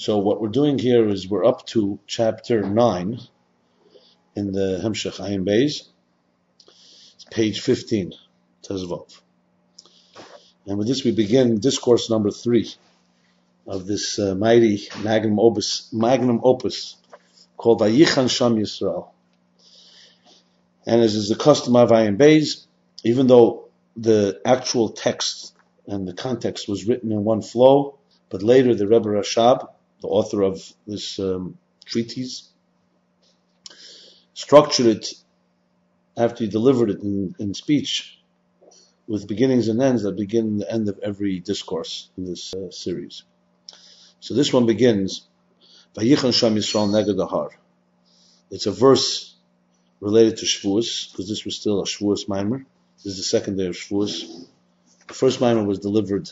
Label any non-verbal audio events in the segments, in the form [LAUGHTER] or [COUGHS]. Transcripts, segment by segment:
So what we're doing here is we're up to chapter 9 in the Hemshech Ayin Beis. It's page 15, Tezvov. And with this we begin discourse number 3 of this uh, mighty magnum opus, magnum opus called Vayichan Sham Yisrael. And as is the custom of Ayin Beis, even though the actual text and the context was written in one flow, but later the Rebbe Rashab, the author of this um, treatise, structured it after he delivered it in, in, speech with beginnings and ends that begin the end of every discourse in this uh, series. So this one begins, Vayichan Sham Yisrael Neged It's a verse related to Shavuos, because this was still a Shavuos mimer. This is the second day of Shavuos. The first mimer was delivered,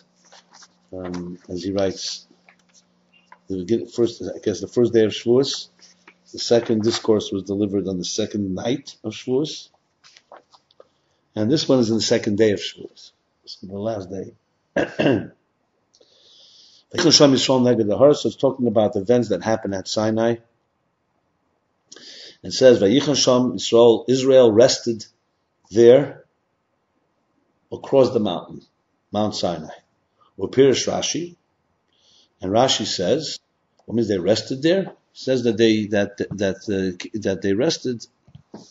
um, as he writes, the first, I guess, the first day of Shavuos. The second discourse was delivered on the second night of Shavuos. And this one is in the second day of Shavuos. The last day. [CLEARS THROAT] so it's talking about events that happened at Sinai. It says, Vayichon Sham Israel, Israel rested there across the mountain, Mount Sinai. Or Pirish Rashi, and Rashi says, what means they rested there? Says that they that that uh, that they rested.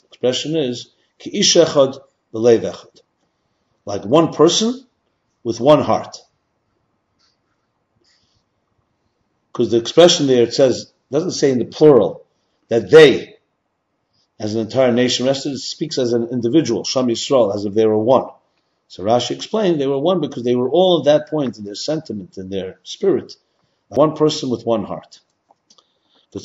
Expression is ki'ishechad b'levechad, like one person with one heart. Because the expression there it says doesn't say in the plural that they, as an entire nation rested. It speaks as an individual, Sham Yisrael, as if they were one. So Rashi explained they were one because they were all at that point in their sentiment and their spirit, one person with one heart. We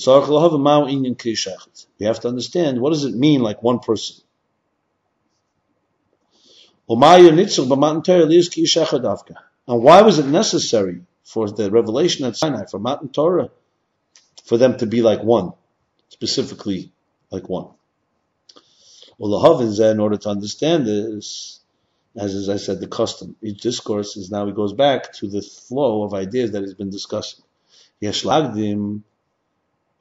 have to understand what does it mean like one person. And why was it necessary for the revelation at Sinai, for Matan Torah, for them to be like one, specifically like one? Well, in order to understand this, as, as I said, the custom. Each discourse is now, he goes back to the flow of ideas that he's been discussing. Yeshlagdim,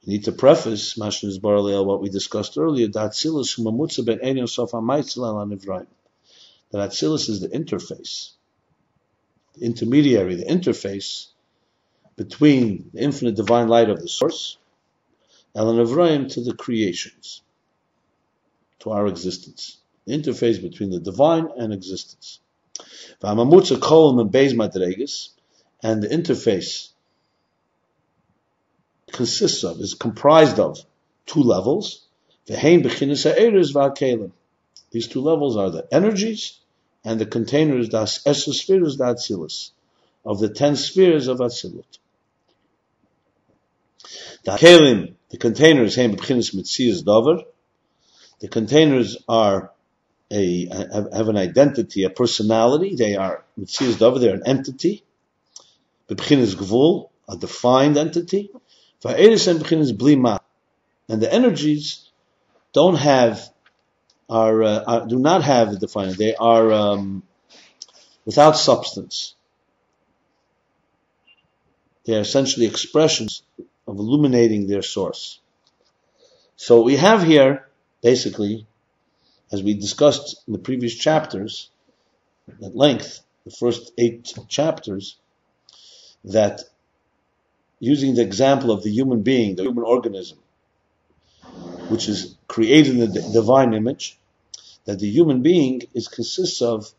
you need to preface Mashin Barleel what we discussed earlier, that Atzilus Humamutza ben Einion Sof Nivraim. That Atzilus is the interface, the intermediary, the interface between the infinite divine light of the source, Elan Nivraim to the creations, to our existence interface between the divine and existence. And the interface consists of, is comprised of two levels. These two levels are the energies and the containers, das esospheres da Atzilus, of the ten spheres of Atzilut. The kelim, the containers, the containers are a, have an identity, a personality. They are mitzias davar. They're an entity. B'bchinas gvul, a defined entity. Va'eris blima, and the energies don't have are, uh, are, do not have a defined. They are um, without substance. They are essentially expressions of illuminating their source. So what we have here, basically, as we discussed in the previous chapters at length, the first eight chapters, that using the example of the human being, the human organism, which is created in the divine image, that the human being is consists of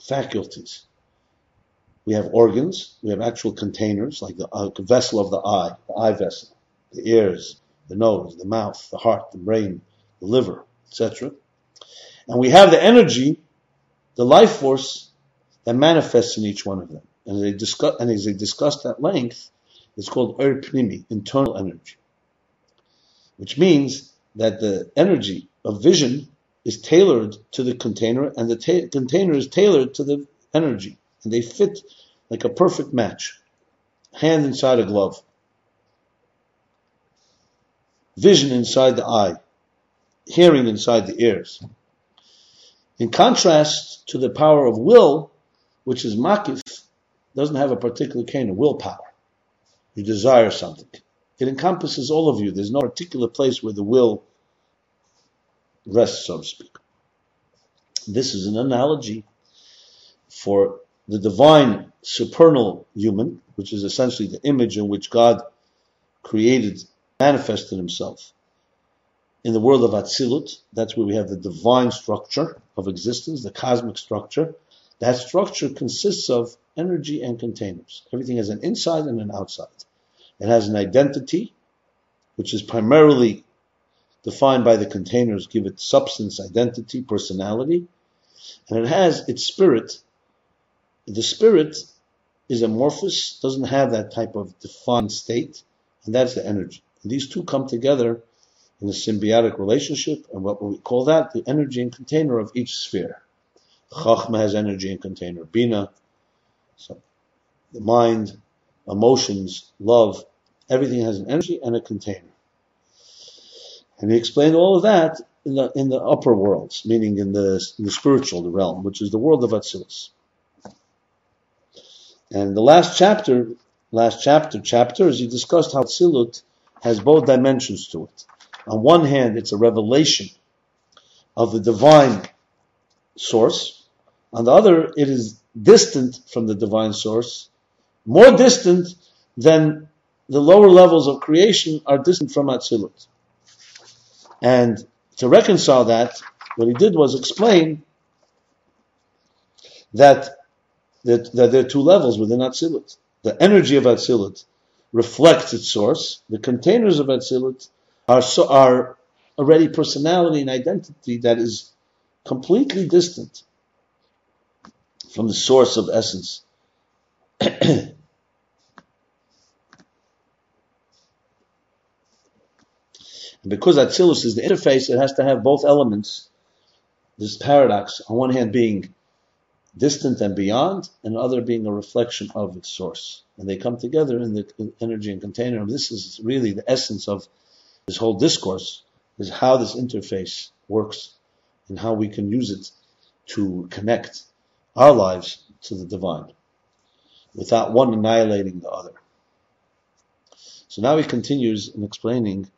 faculties. We have organs, we have actual containers, like the uh, vessel of the eye, the eye vessel, the ears, the nose, the mouth, the heart, the brain, the liver, etc. And we have the energy, the life force that manifests in each one of them. And, they discuss, and as they discussed at length, it's called Er Pnimi, internal energy. Which means that the energy of vision is tailored to the container, and the ta- container is tailored to the energy. And they fit like a perfect match. Hand inside a glove. Vision inside the eye. Hearing inside the ears. In contrast to the power of will, which is makif, doesn't have a particular kind of willpower. you desire something. It encompasses all of you. There's no particular place where the will rests, so to speak. This is an analogy for the divine supernal human, which is essentially the image in which God created, manifested himself. In the world of Atzilut, that's where we have the divine structure of existence, the cosmic structure. That structure consists of energy and containers. Everything has an inside and an outside. It has an identity, which is primarily defined by the containers, give it substance, identity, personality, and it has its spirit. The spirit is amorphous, doesn't have that type of defined state, and that's the energy. And these two come together in a symbiotic relationship, and what we call that the energy and container of each sphere. Chachma has energy and container. Bina, so the mind, emotions, love, everything has an energy and a container. And he explained all of that in the in the upper worlds, meaning in the in the spiritual realm, which is the world of Atzilus. And the last chapter, last chapter, chapters, he discussed how Tzilut has both dimensions to it. On one hand, it's a revelation of the divine source. On the other, it is distant from the divine source, more distant than the lower levels of creation are distant from Atzilut. And to reconcile that, what he did was explain that, that, that there are two levels within Atzilut. The energy of Atzilut reflects its source. The containers of Atzilut are, so, are already personality and identity that is completely distant from the source of essence. and [CLEARS THROAT] because Atzilus is the interface, it has to have both elements. This paradox, on one hand being distant and beyond, and other being a reflection of its source. And they come together in the energy and container. And this is really the essence of this whole discourse, is how this interface works and how we can use it to connect our lives to the divine without one annihilating the other. So now he continues in explaining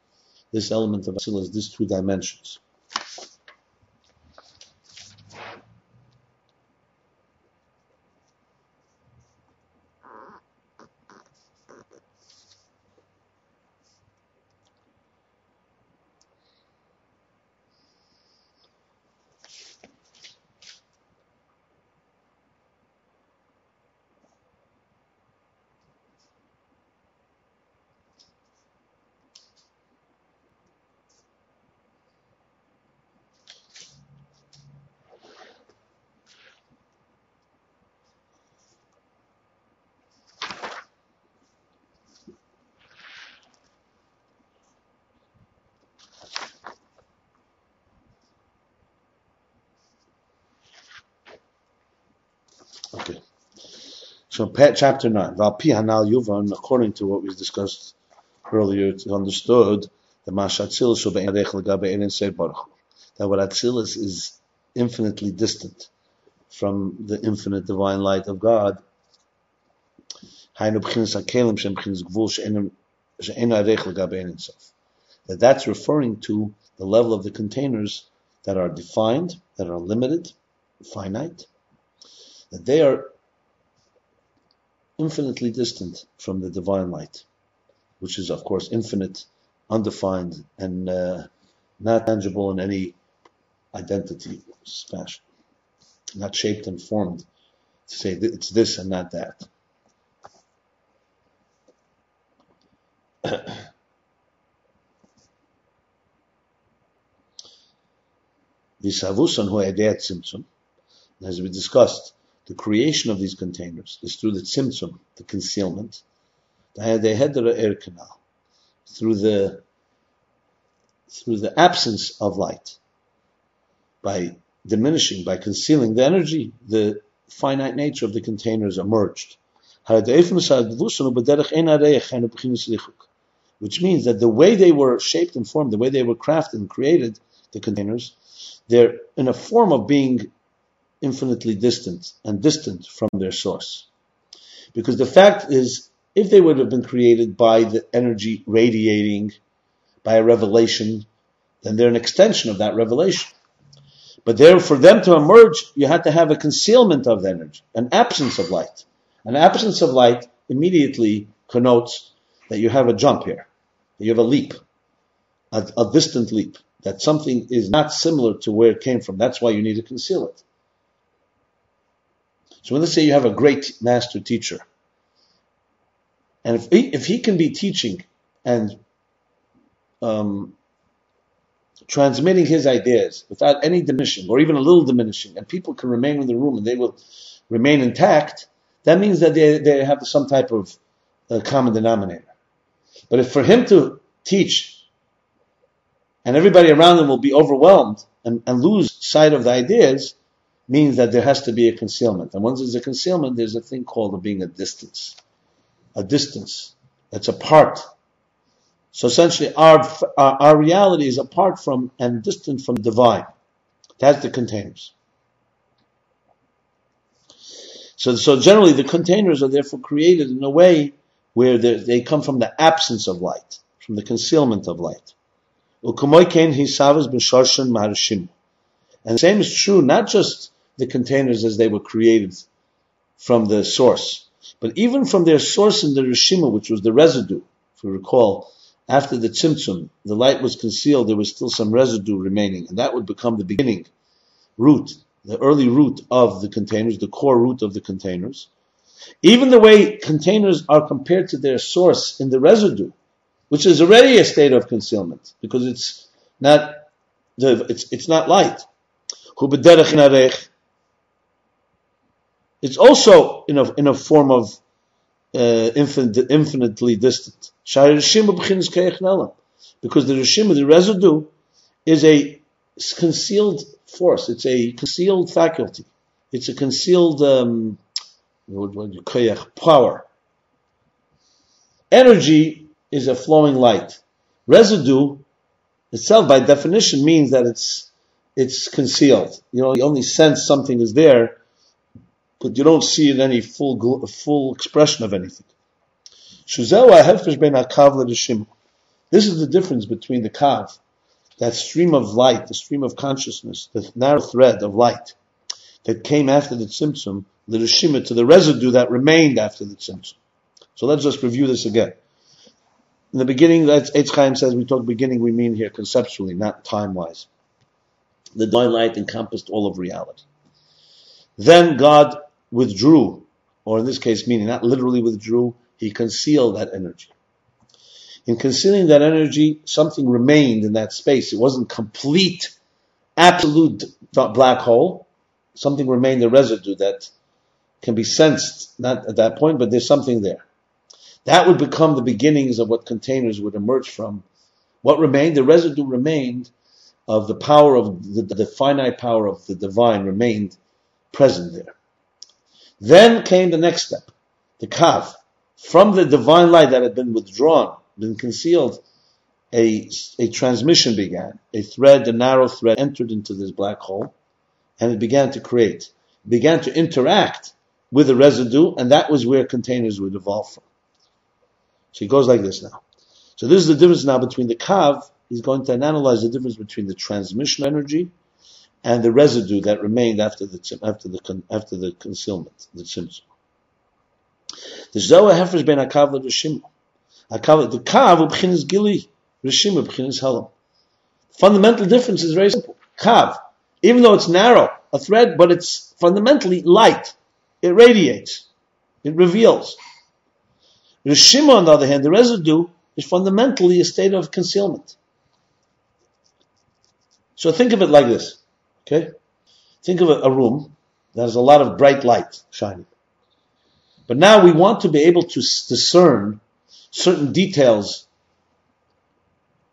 this element of Atzilus, these two dimensions. So chapter 9, Valpi Hanal Yuvan, according to what we discussed earlier, it's understood that Mashatzilus that what Atzilus is infinitely distant from the infinite divine light of God. That that's referring to the level of the containers that are defined, that are limited, finite, that they are infinitely distant from the divine light, which is, of course, infinite, undefined, and uh, not tangible in any identity fashion, not shaped and formed to say it's this and not that. [COUGHS] As we discussed, the creation of these containers is through the tzimtzum, the concealment, the hedera air canal, through the through the absence of light, by diminishing, by concealing the energy, the finite nature of the containers emerged. Which means that the way they were shaped and formed, the way they were crafted and created, the containers, they're in a form of being infinitely distant and distant from their source. Because the fact is if they would have been created by the energy radiating by a revelation, then they're an extension of that revelation. But there, for them to emerge, you had to have a concealment of the energy, an absence of light. An absence of light immediately connotes that you have a jump here, that you have a leap, a, a distant leap, that something is not similar to where it came from. That's why you need to conceal it. So when let's say you have a great master teacher, and if he, if he can be teaching and um, transmitting his ideas without any diminishing or even a little diminishing, and people can remain in the room and they will remain intact, that means that they, they have some type of uh, common denominator. But if for him to teach and everybody around him will be overwhelmed and, and lose sight of the ideas, means that there has to be a concealment. And once there's a concealment, there's a thing called being a distance. A distance that's apart so essentially, our, our, our reality is apart from and distant from divine. That's the containers. So, so generally, the containers are therefore created in a way where they come from the absence of light, from the concealment of light. And the same is true not just the containers as they were created from the source, but even from their source in the Rishima, which was the residue. If you recall, after the tzimtzum, the light was concealed, there was still some residue remaining, and that would become the beginning root, the early root of the containers, the core root of the containers. Even the way containers are compared to their source in the residue, which is already a state of concealment, because it's not the, it's, it's not light. It's also in a, in a form of uh, infinite, infinitely distant. Because the Rishima, the residue, is a concealed force. It's a concealed faculty. It's a concealed um, power. Energy is a flowing light. Residue itself, by definition, means that it's it's concealed. You know, you only sense something is there but you don't see any full full expression of anything. This is the difference between the kav, that stream of light, the stream of consciousness, the narrow thread of light that came after the tzimtzum, the rishima, to the residue that remained after the tzimtzum. So let's just review this again. In the beginning, that's Eitz Chaim says we talk beginning, we mean here conceptually, not time-wise. The divine light encompassed all of reality. Then God withdrew, or in this case, meaning not literally withdrew, he concealed that energy. In concealing that energy, something remained in that space. It wasn't complete, absolute black hole. Something remained, a residue that can be sensed, not at that point, but there's something there. That would become the beginnings of what containers would emerge from. What remained? The residue remained of the power of the, the finite power of the divine remained present there. Then came the next step, the kav. From the divine light that had been withdrawn, been concealed, a, a transmission began. A thread, a narrow thread, entered into this black hole, and it began to create, began to interact with the residue, and that was where containers would evolve from. So it goes like this now. So this is the difference now between the kav. He's going to analyze the difference between the transmission energy and the residue that remained after the after the after the concealment, the tzimtzum. The zoa hefresh ben akav l'rishim. Akav the kav ubchinas gili, rishim ubchinas halam. Fundamental difference is very simple. Kav, even though it's narrow, a thread, but it's fundamentally light. It radiates. It reveals. Rishim, on the other hand, the residue is fundamentally a state of concealment. So think of it like this. Okay? Think of a, room that has a lot of bright light shining. But now we want to be able to discern certain details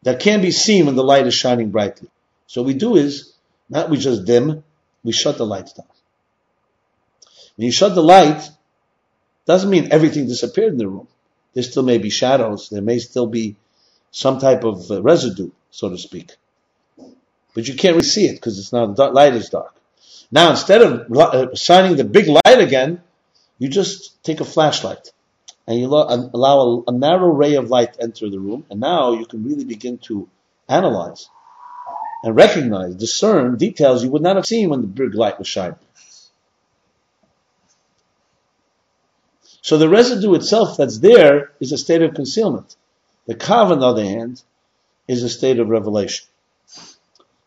that can be seen when the light is shining brightly. So what we do is, not we just dim, we shut the lights down. When you shut the light, doesn't mean everything disappeared in the room. There still may be shadows, there may still be some type of uh, residue, so to speak but you can't really see it because it's now the light is dark. Now instead of uh, shining the big light again, you just take a flashlight and you allow a, narrow ray of light to enter the room, and now you can really begin to analyze and recognize, discern details you would not have seen when the big light was shining. So the residue itself that's there is a state of concealment. The kav, on the other hand, is a state of revelation.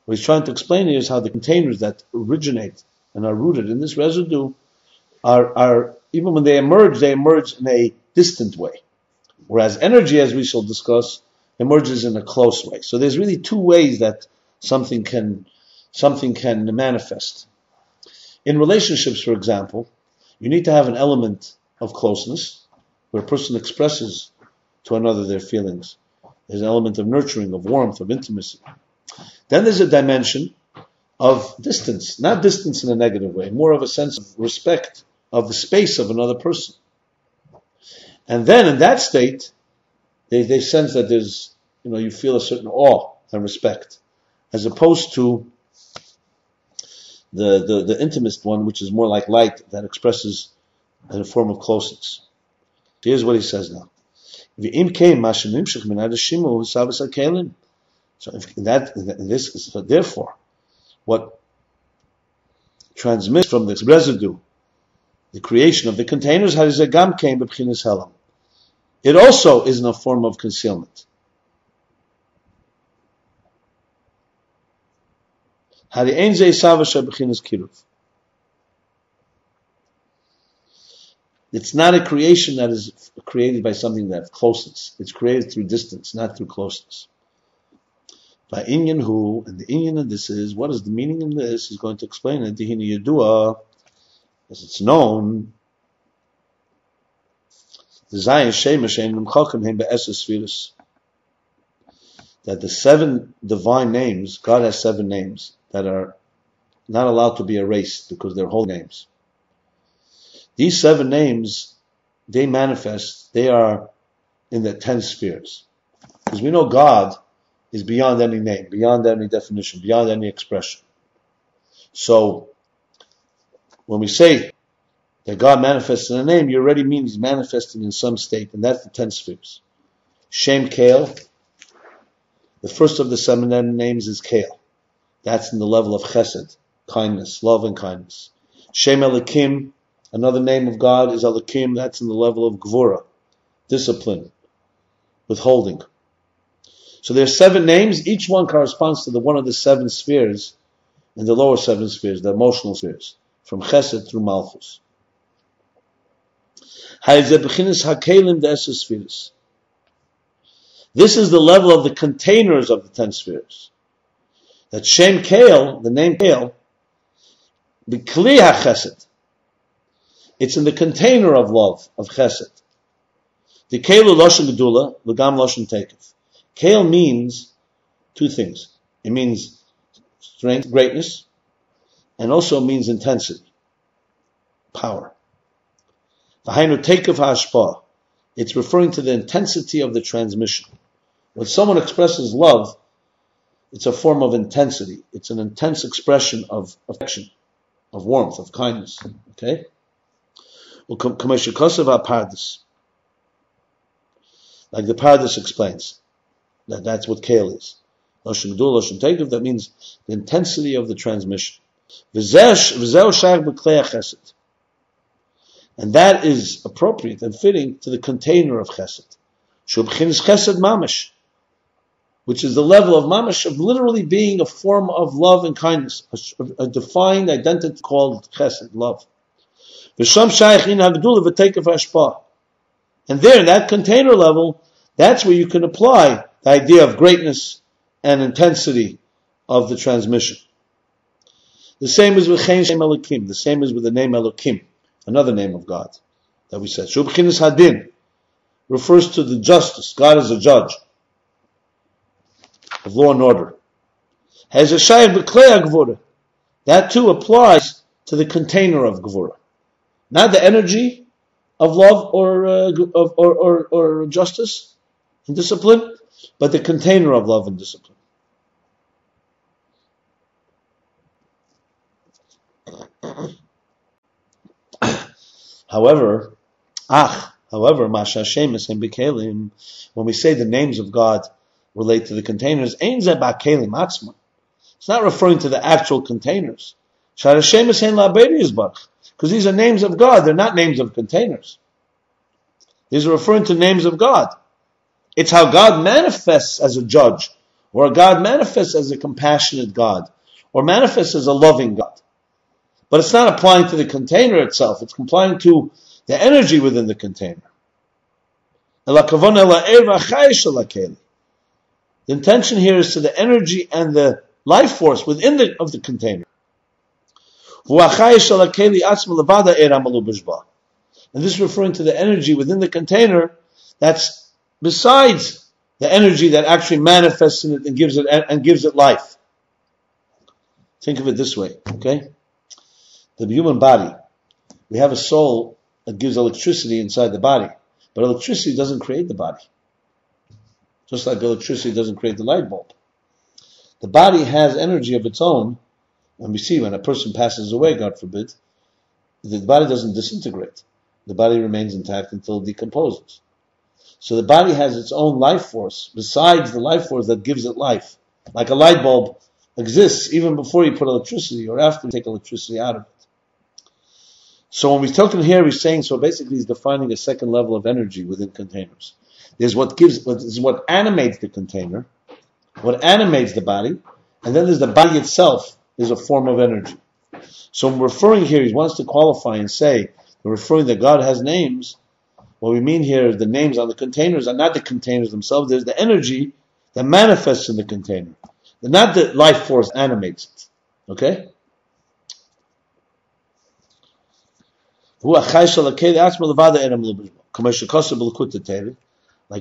What he's trying to explain here is how the containers that originate and are rooted in this residue are, are even when they emerge, they emerge in a distant way. Whereas energy, as we shall discuss, emerges in a close way. So there's really two ways that something can something can manifest. In relationships, for example, you need to have an element of closeness, where a person expresses to another their feelings. There's an element of nurturing, of warmth, of intimacy. Then there's a dimension of distance, not distance in a negative way, more of a sense of respect of the space of another person. And then in that state, they, they sense that there's, you know, you feel a certain awe and respect, as opposed to the, the, the intimist one, which is more like light that expresses in a form of closeness. Here's what he says now. So if that, this is, therefore, what transmits from this residue, the creation of the containers, has a gam came b'chinas helam. it also is in a form of concealment. It's not a creation that is created by something that closeness. It's created through distance, not through closeness. By Inyan who, and the Inyan of this is, what is the meaning in this? He's going to explain it. Dihini Yadua, as it's known, that the seven divine names, God has seven names that are not allowed to be erased because they're holy names. These seven names, they manifest, they are in the ten spheres. Because we know God is beyond any name, beyond any definition, beyond any expression. So, when we say that God manifests in a name, you already mean He's manifesting in some state, and that's the ten spheres. Shem Kale, the first of the seven names is Kale. That's in the level of Chesed, kindness, love and kindness. Shem Elokim, Another name of God is Alakim, that's in the level of Gvura, discipline, withholding. So there are seven names, each one corresponds to the one of the seven spheres in the lower seven spheres, the emotional spheres, from Chesed through Malchus. This is the level of the containers of the ten spheres. That Shem Kael, the name Kael, the Kli HaChesed, it's in the container of love, of chesed. The keilu loshen gedula, legam loshen tekef. Kale means two things. It means strength, greatness, and also means intensity, power. the V'hainu tekef ha'ashpah. It's referring to the intensity of the transmission. When someone expresses love, it's a form of intensity. It's an intense expression of affection, of warmth, of kindness. Okay? Like the Pardes explains, that that's what Kale is. Lashon Gdul, Lashon Tekev, that means the intensity of the transmission. And that is appropriate and fitting to the container of Chesed. Shubchins Chesed Mamish, which is the level of Mamish of literally being a form of love and kindness, a, a defined identity called Chesed, love. And there, in that container level, that's where you can apply the idea of greatness and intensity of the transmission. The same is with Shem Elokim. The same is with the name Elokim, another name of God that we said. Shubchinis Hadin refers to the justice. God is a judge of law and order. Has a shayim b'klei That too applies to the container of gvura. Not the energy of love or, uh, of, or, or, or justice and discipline, but the container of love and discipline. [CLEARS THROAT] However, ach, However, Masha Shemus and Bekalim, when we say the names of God relate to the containers, Ein Kelim Atzma. It's not referring to the actual containers. Because these are names of God, they're not names of containers. These are referring to names of God. It's how God manifests as a judge, or God manifests as a compassionate God, or manifests as a loving God. But it's not applying to the container itself, it's applying to the energy within the container. The intention here is to the energy and the life force within the of the container. And this is referring to the energy within the container that's besides the energy that actually manifests in it and gives it and gives it life. Think of it this way, okay? The human body, we have a soul that gives electricity inside the body, but electricity doesn't create the body. Just like electricity doesn't create the light bulb. The body has energy of its own, and we see when a person passes away, God forbid, the body doesn't disintegrate. The body remains intact until it decomposes. So the body has its own life force, besides the life force that gives it life. Like a light bulb exists even before you put electricity or after you take electricity out of it. So when we're talking here, he's saying, so basically he's defining a second level of energy within containers. There's what gives, is what animates the container, what animates the body, and then there's the body itself is a form of energy. So I'm referring here, he wants to qualify and say, referring that God has names. What we mean here is the names on the containers are not the containers themselves, there's the energy that manifests in the container. They're not the life force animates it. Okay? Like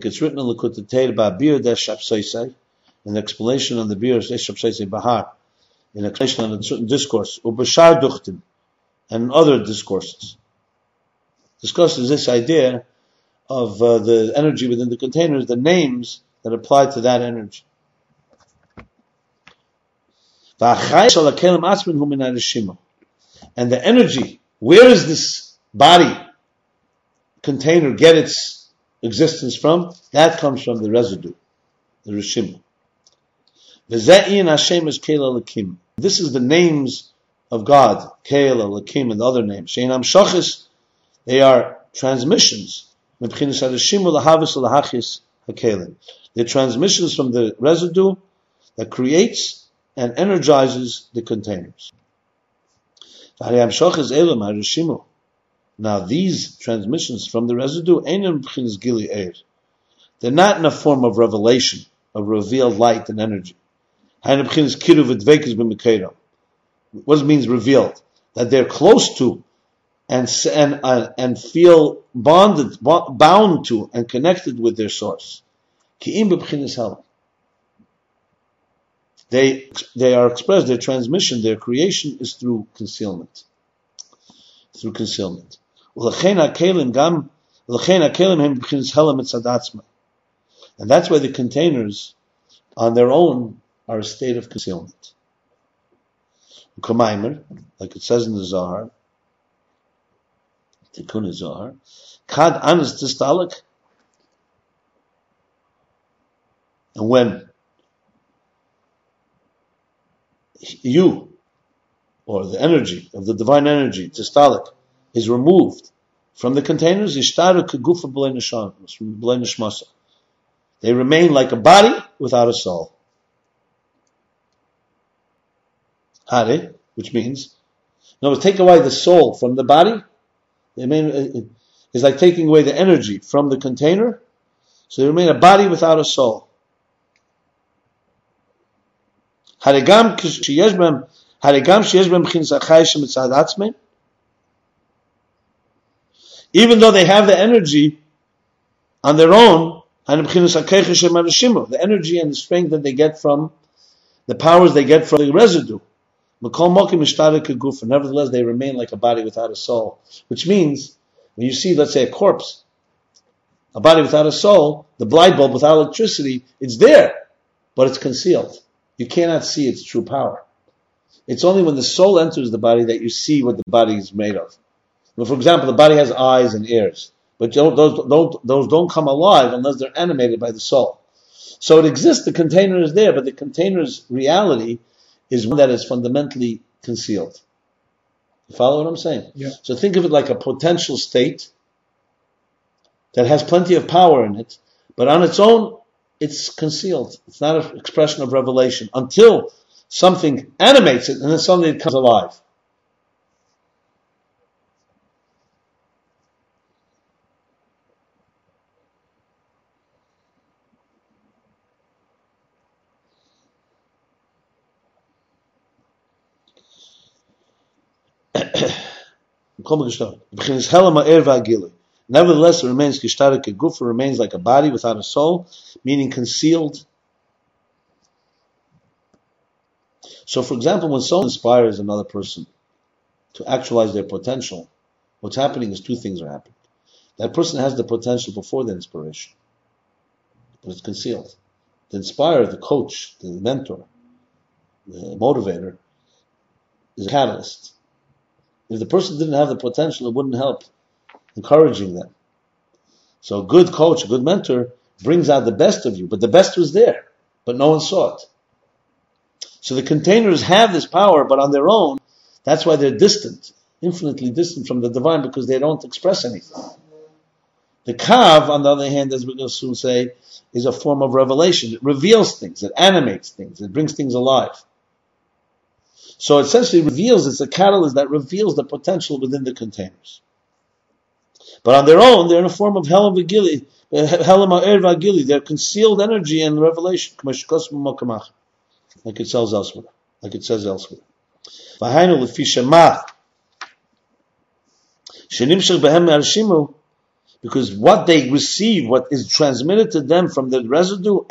it's written in Likut Teir about Bir the explanation on the Bir Bahar, in explanation on a certain discourse, Ubashar Duchtim, and other discourses. Discusses this idea of uh, the energy within the containers, the names that apply to that energy. And the energy, where is this body container get its existence from, that comes from the residue, the Rishim. V'ze'in Hashem is Kela Lakim. This is the names of God, Kela, Lakim, and the other names. They are transmissions. They're transmissions from the residue that creates and energizes the containers. Now these transmissions from the residue, they're not in a form of revelation, of revealed light and energy. What it means revealed? That they're close to and and uh, and feel bonded, bound to, and connected with their source. They they are expressed. Their transmission, their creation is through concealment. Through concealment. And that's why the containers on their own are a state of concealment. Like it says in the Zohar, Tikkun Zohar, Kad anas tistalik. And when you, or the energy of the divine energy, tistalik, is removed from the containers, Ishtaru Kagufa Blenishmasa. they remain like a body without a soul. Hare, which means, no, take away the soul from the body. They remain, uh, it's like taking away the energy from the container, so they remain a body without a soul. Even though they have the energy on their own, the energy and the strength that they get from the powers they get from the residue. Nevertheless, they remain like a body without a soul. Which means, when you see, let's say, a corpse, a body without a soul, the light bulb without electricity, it's there, but it's concealed. You cannot see its true power. It's only when the soul enters the body that you see what the body is made of. For example, the body has eyes and ears. but those, those, those don't come alive unless they're animated by the soul. So it exists, the container is there, but the container's reality is one that is fundamentally concealed. You follow what I'm saying? Yeah. So think of it like a potential state that has plenty of power in it, but on its own, it's concealed. It's not an expression of revelation until something animates it and then suddenly it comes alive. Nevertheless, it remains kishtarik a gufa remains like a body without a soul, meaning concealed. So, for example, when someone inspires another person to actualize their potential, what's happening is two things are happening. That person has the potential before the inspiration, but it's concealed. The inspirer, the coach, the mentor, the motivator, is a catalyst. If the person didn't have the potential, it wouldn't help encouraging them. So a good coach, a good mentor brings out the best of you, but the best was there, but no one saw it. So the containers have this power, but on their own, that's why they're distant, infinitely distant from the divine because they don't express anything. The kav, on the other hand, as we're going to soon say, is a form of revelation. It reveals things, it animates things, it brings things alive. So it essentially reveals, it's a catalyst that reveals the potential within the containers. But on their own, they're in a form of Helam Vagili, Helam Vagili, they're concealed energy and revelation, like it says elsewhere, like it says elsewhere. Because what they receive, what is transmitted to them from the residue,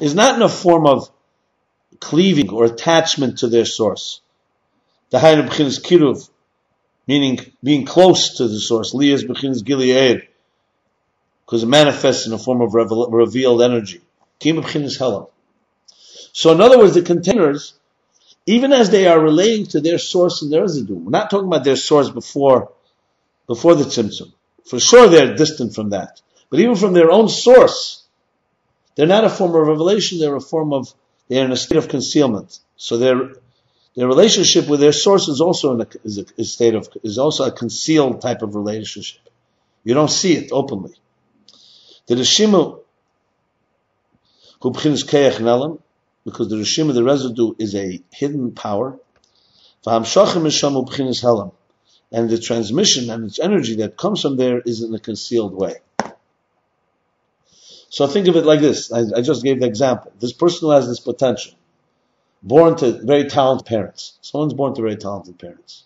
is not in a form of cleaving or attachment to their source. The Hainu B'chinas Kiruv, meaning being close to the source. Liyas B'chinas Gilead, because it manifests in a form of reveal, revealed energy. Kim B'chinas Helam. So in other words, the containers, even as they are relating to their source and their residue, we're not talking about their source before, before the Tzimtzum. For sure they're distant from that. But even from their own source, they're not a form of revelation, they're a form of they're in a state of concealment. So their their relationship with their source is also in a, is a, a state of is also a concealed type of relationship. You don't see it openly. The Rishimu who nelam, because the Rishima, the residue, is a hidden power. And the transmission and its energy that comes from there is in a concealed way. So think of it like this. I, I, just gave the example. This person who has this potential, born to very talented parents. Someone's born to very talented parents.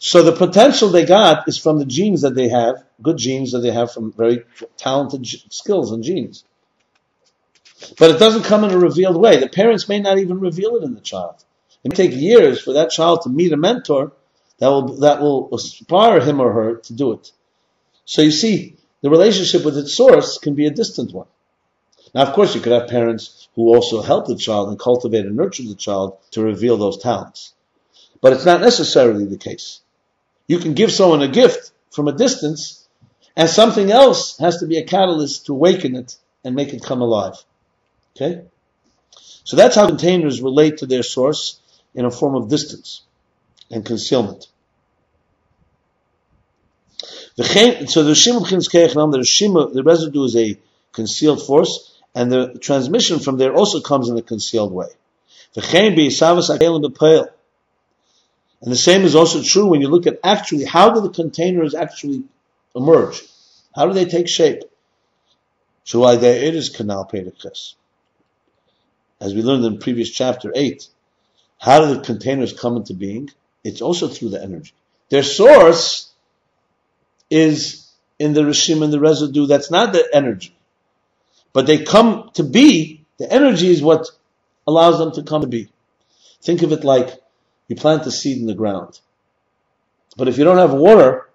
So the potential they got is from the genes that they have, good genes that they have from very talented skills and genes. But it doesn't come in a revealed way. The parents may not even reveal it in the child. It may take years for that child to meet a mentor that will, that will inspire him or her to do it. So you see, the relationship with its source can be a distant one. Now, of course, you could have parents who also help the child and cultivate and nurture the child to reveal those talents. But it's not necessarily the case. You can give someone a gift from a distance, and something else has to be a catalyst to awaken it and make it come alive. Okay? So that's how containers relate to their source in a form of distance and concealment. So the Shima the Shima, the residue is a concealed force, and the transmission from there also comes in a concealed way. And the same is also true when you look at actually how do the containers actually emerge? How do they take shape? So why there it is canal Pedicus. As we learned in previous chapter 8, how do the containers come into being? It's also through the energy. Their source is in the rishim and the residue. That's not the energy. But they come to be, the energy is what allows them to come to be. Think of it like you plant a seed in the ground. But if you don't have water,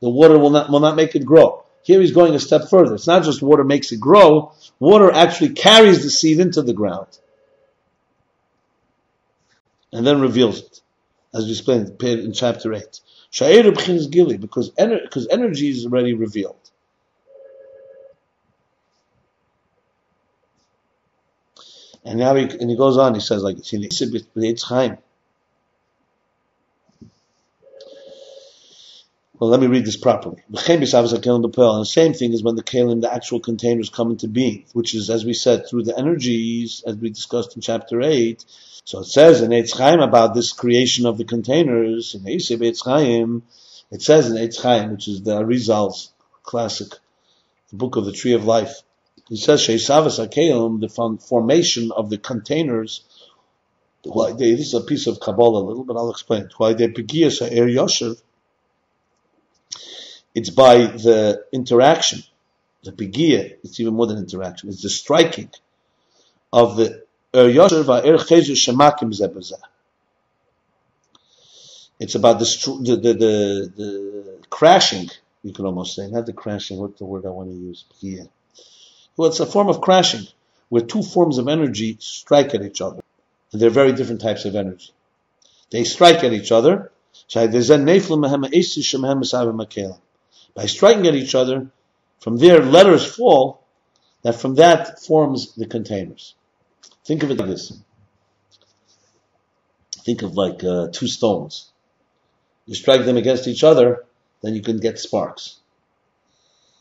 the water will not, will not make it grow. Here he's going a step further. It's not just water makes it grow, water actually carries the seed into the ground. And then reveals it, as we explained in chapter 8. Sha'er b'chinas gili, because ener- because energy is already revealed. And now he, and he goes on, he says like, it's Chaim. Well, let me read this properly. The same thing is when the kalim, the actual containers, come into being, which is, as we said, through the energies, as we discussed in chapter 8. So it says in Eitz Chaim about this creation of the containers, in Eiseb Eitz Chaim, it says in Eitz Chaim, which is the Arizal's classic, the book of the Tree of Life. He says, Sheisavas HaKelim, the formation of the containers, this is a piece of Kabbalah a little, but I'll explain. Why they Er Yoshev, it's by the interaction, the begia, it's even more than interaction, it's the striking of the. It's about the, the, the, the, crashing, you can almost say, not the crashing, what's the word I want to use? Begia. Well, it's a form of crashing, where two forms of energy strike at each other. And they're very different types of energy. They strike at each other, by striking at each other, from there letters fall, that from that forms the containers. Think of it like this. Think of like uh, two stones. You strike them against each other, then you can get sparks.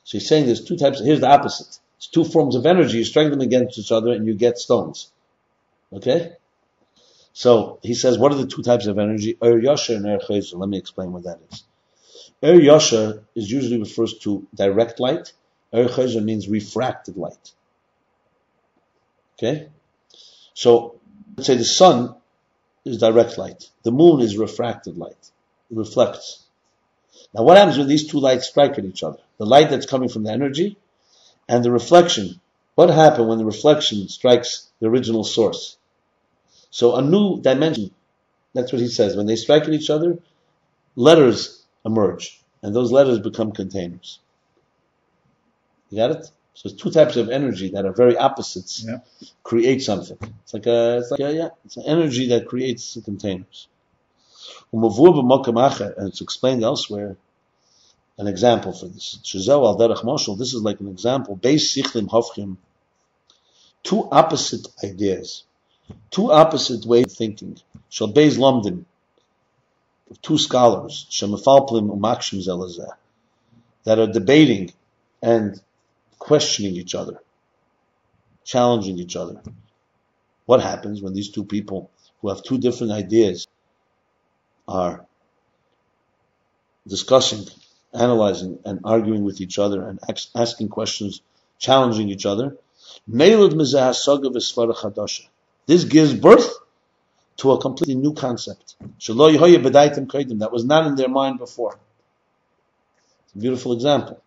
So he's saying there's two types. Here's the opposite. It's two forms of energy. You strike them against each other, and you get stones. Okay. So he says, what are the two types of energy? Er and Er Let me explain what that is. Er is usually refers to direct light. Er Chayzer means refracted light. Okay? So, let's say the sun is direct light. The moon is refracted light. It reflects. Now what happens when these two lights strike at each other? The light that's coming from the energy and the reflection. What happens when the reflection strikes the original source? So a new dimension, that's what he says. When they strike at each other, letters emerge, and those letters become containers. You got it? So two types of energy that are very opposites yeah. create something. It's like a, it's like a, yeah, it's an energy that creates the containers. And it's explained elsewhere. An example for this. al This is like an example. Two opposite ideas, two opposite ways of thinking. Shall Beis Lomdim two scholars, Shemafalplim Umakshim Zelazeh, that are debating and questioning each other, challenging each other. What happens when these two people who have two different ideas are discussing, analyzing, and arguing with each other and asking questions, challenging each other? This gives birth to a completely new concept. That was not in their mind before. It's a beautiful example.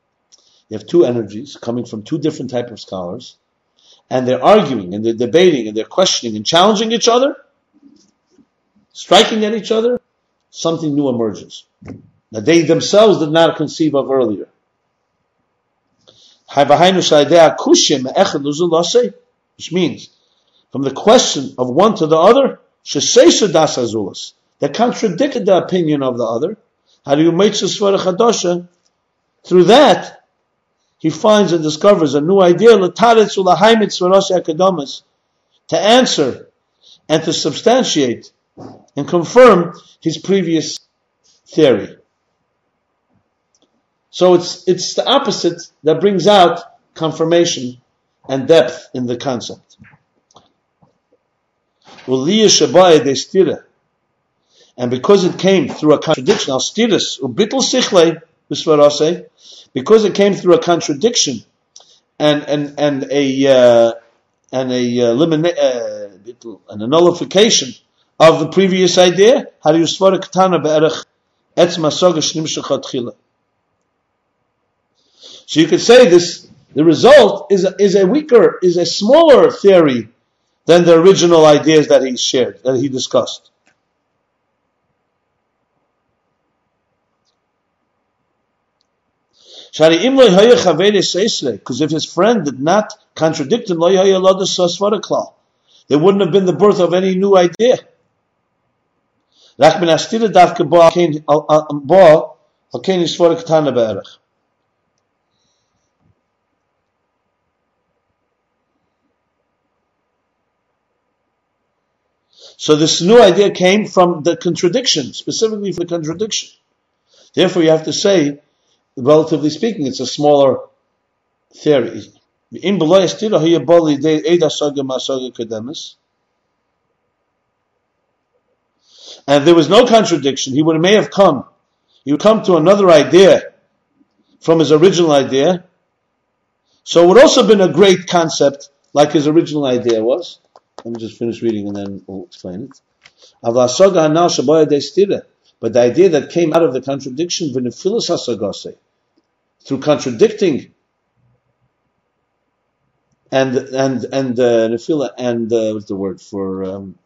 You have two energies coming from two different type of scholars, and they're arguing and they're debating and they're questioning and challenging each other, striking at each other, something new emerges that they themselves did not conceive of earlier. Which means, from the question of one to the other, that contradicted the opinion of the other. How do you make Through that, he finds and discovers a new idea to answer and to substantiate and confirm his previous theory. So it's it's the opposite that brings out confirmation and depth in the concept. And because it came through a contradiction, because it came through a contradiction and and and a uh, and a uh, uh, and a nullification of the previous idea. So you could say this. The result is a, is a weaker, is a smaller theory than the original ideas that he shared, that he discussed. Because if his friend did not contradict him, there wouldn't have been the birth of any new idea. Ba, So this new idea came from the contradiction, specifically from the contradiction. Therefore, you have to say, relatively speaking, it's a smaller theory. And there was no contradiction. He would may have come. He would come to another idea from his original idea. So it would also have been a great concept, like his original idea was. Let me just finish reading and then we'll explain it. But the idea that came out of the contradiction, through contradicting and and and uh, nefila and uh, what's the word for um,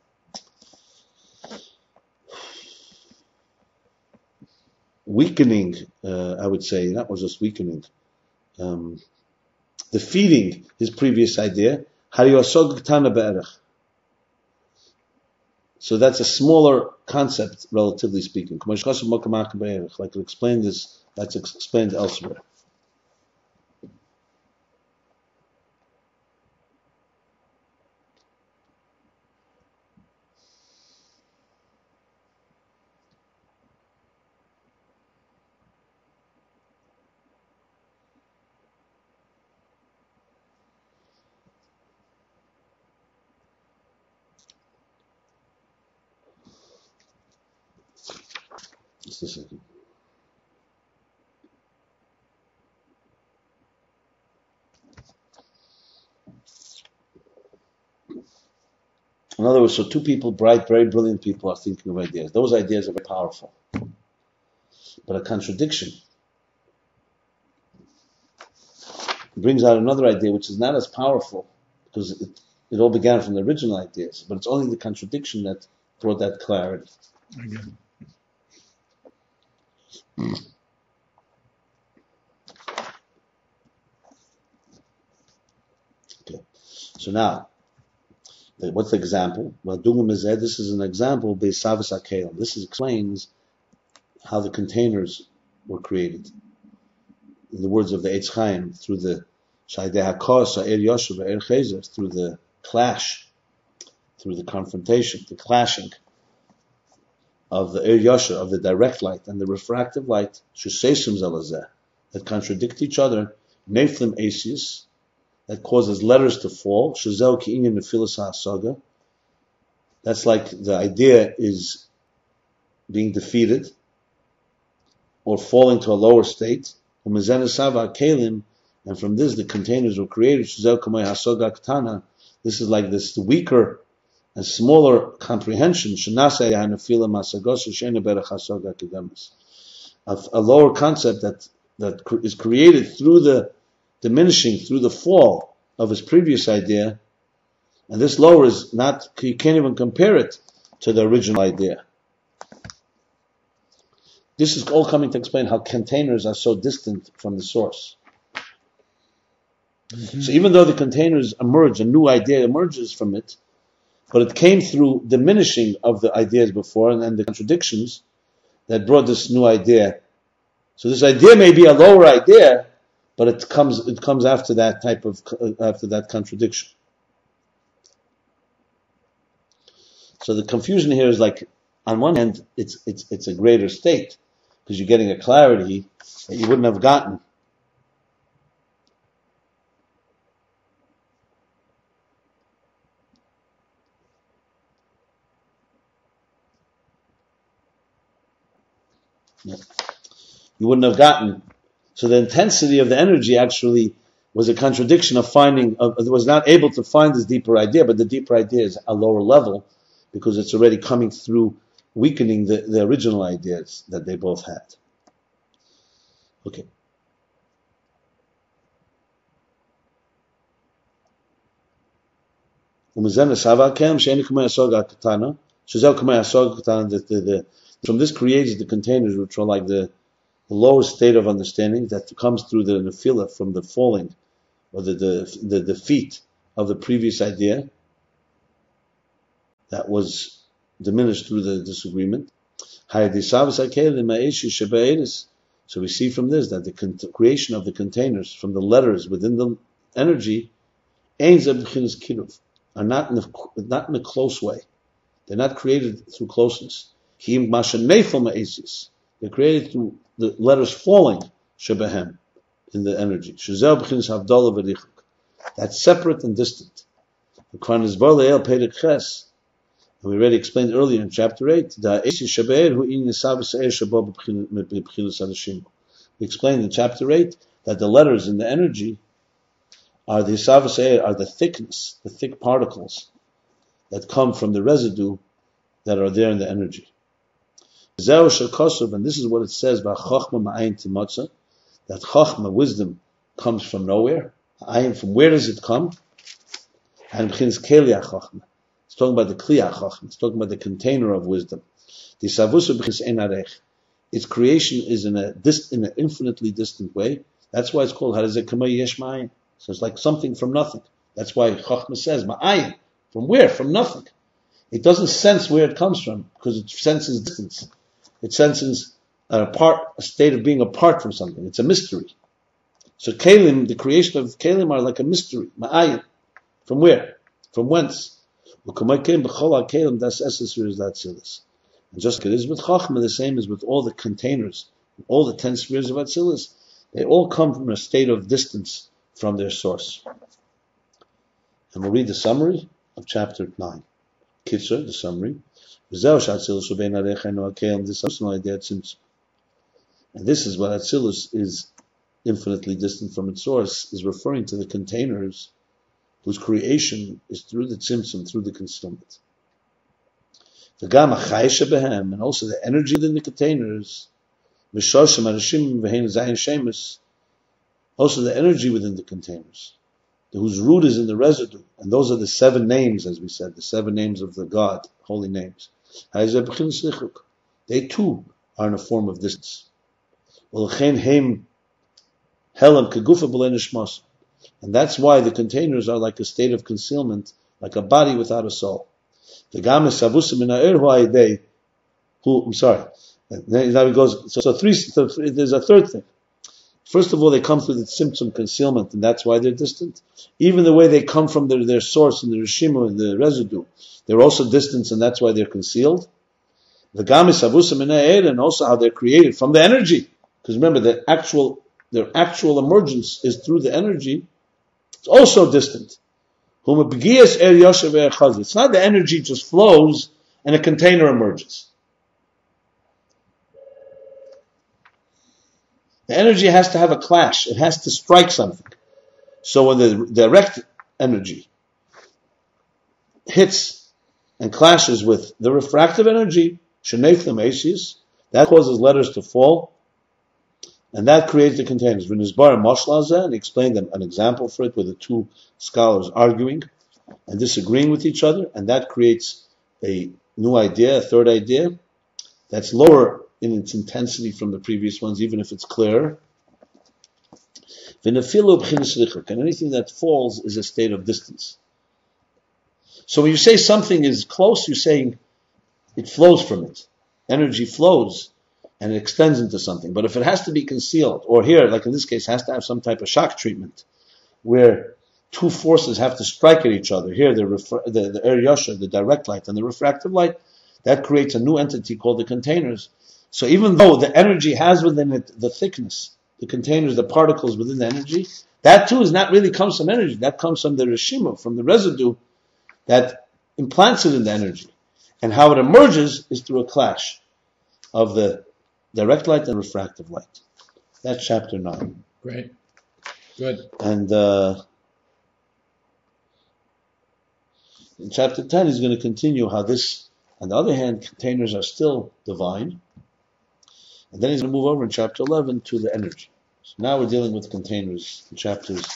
weakening? Uh, I would say that was just weakening, um, defeating his previous idea. So that's a smaller concept, relatively speaking. Like to explain this, that's explained elsewhere. In other words, so two people, bright, very brilliant people, are thinking of ideas. Those ideas are very powerful. But a contradiction brings out another idea which is not as powerful because it, it all began from the original ideas, but it's only the contradiction that brought that clarity. Again. Okay. So now, what's the example? Well, this is an example based This explains how the containers were created. In the words of the Eitz Chaim, through the through the clash, through the confrontation, the clashing of the Yasha, of the direct light, and the refractive light, that contradict each other, Neflim Asius, that causes letters to fall, Shazel Ki'inyan Nefilis HaSaga, that's like the idea is being defeated, or falling to a lower state, and from this the containers were created, Shazel Kamei HaSaga Ktana, this is like this weaker a smaller comprehension, a a lower concept that, that is created through the diminishing, through the fall of his previous idea, and this lower is not, you can't even compare it to the original idea. This is all coming to explain how containers are so distant from the source. Mm-hmm. So even though the containers emerge, a new idea emerges from it, but it came through diminishing of the ideas before and, and the contradictions that brought this new idea. So this idea may be a lower idea, but it comes it comes after that type of uh, after that contradiction. So the confusion here is like, on one hand, it's it's it's a greater state because you're getting a clarity that you wouldn't have gotten you wouldn't have gotten. So the intensity of the energy actually was a contradiction of finding, was not able to find this deeper idea, but the deeper idea is a lower level because it's already coming through weakening the, the original ideas that they both had. Okay. From this creates the containers which are like the the lower state of understanding that comes through the nefila from the falling or the, the, the defeat of the previous idea that was diminished through the disagreement. So we see from this that the creation of the containers from the letters within the energy are not in a, not in a close way. They're not created through closeness. They're created through the letters falling shebehem in the energy. That's separate and distant. The kranes barleil paidekhes. And we already explained earlier in chapter 8, we explained in chapter 8 that the letters in the energy are the are the thickness, the thick particles that come from the residue that are there in the energy. And this is what it says about Chachma Ma'ain Timotza that Chachma, wisdom, comes from nowhere. Ayin, from where does it come? And It's talking about the Kliyah Chachma. It's talking about the container of wisdom. The Savusu Savusa B'chis Its creation is in a in an infinitely distant way. That's why it's called Harazekama Yesh So it's like something from nothing. That's why Chachma says Ma'ayin. From where? From nothing. It doesn't sense where it comes from because it senses distance. It senses a part, a state of being apart from something. It's a mystery. So Kalim, the creation of Kalim are like a mystery. Ma'ayin. From where? From whence? And just it is with Chachma, the same as with all the containers, all the ten spheres of Atzilus, they all come from a state of distance from their source. And we'll read the summary of chapter 9. Kitzur, the summary. And this is what Atzilus is infinitely distant from its source, is referring to the containers whose creation is through the tzimtzum, through the concealment. The gamma behem, and also the energy within the containers, mishoshim arashim v'hein zayin shemus, also the energy within the containers, whose root is in the residue, and those are the seven names, as we said, the seven names of the God, holy names. They too are in a form of distance. And that's why the containers are like a state of concealment, like a body without a soul. The who I'm sorry. Now he goes. So, so three. So there's a third thing. First of all, they come through the tzimtzum concealment, and that's why they're distant. Even the way they come from their, their source in the rishima, and the residue, they're also distant, and that's why they're concealed. The gamis avusim and also how they're created from the energy. Because remember, the actual their actual emergence is through the energy. It's also distant. Er er it's not the energy just flows and a container emerges. The energy has to have a clash. It has to strike something. So when the direct energy hits and clashes with the refractive energy, that causes letters to fall and that creates the containers. V'nizbar mashlaza, and explained them an example for it with the two scholars arguing and disagreeing with each other, and that creates a new idea, a third idea, that's lower in its intensity from the previous ones, even if it's clearer. And anything that falls is a state of distance. So when you say something is close, you're saying it flows from it. Energy flows and it extends into something. But if it has to be concealed, or here, like in this case, has to have some type of shock treatment, where two forces have to strike at each other. Here, the the, the air yasha, the direct light, and the refractive light, that creates a new entity called the containers. So even though the energy has within it the thickness, the containers, the particles within the energy, that too is not really comes from energy. That comes from the rishima, from the residue that implants it in the energy. And how it emerges is through a clash of the direct light and refractive light. That's chapter 9. Great. Good. And uh, in chapter 10, he's going to continue how this, on the other hand, containers are still divine. And then he's going to move over in chapter 11 to the energy. So now we're dealing with containers in chapters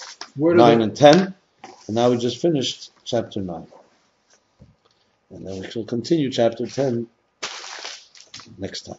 9 and 10. And now we just finished chapter 9. And then we shall continue chapter 10 next time.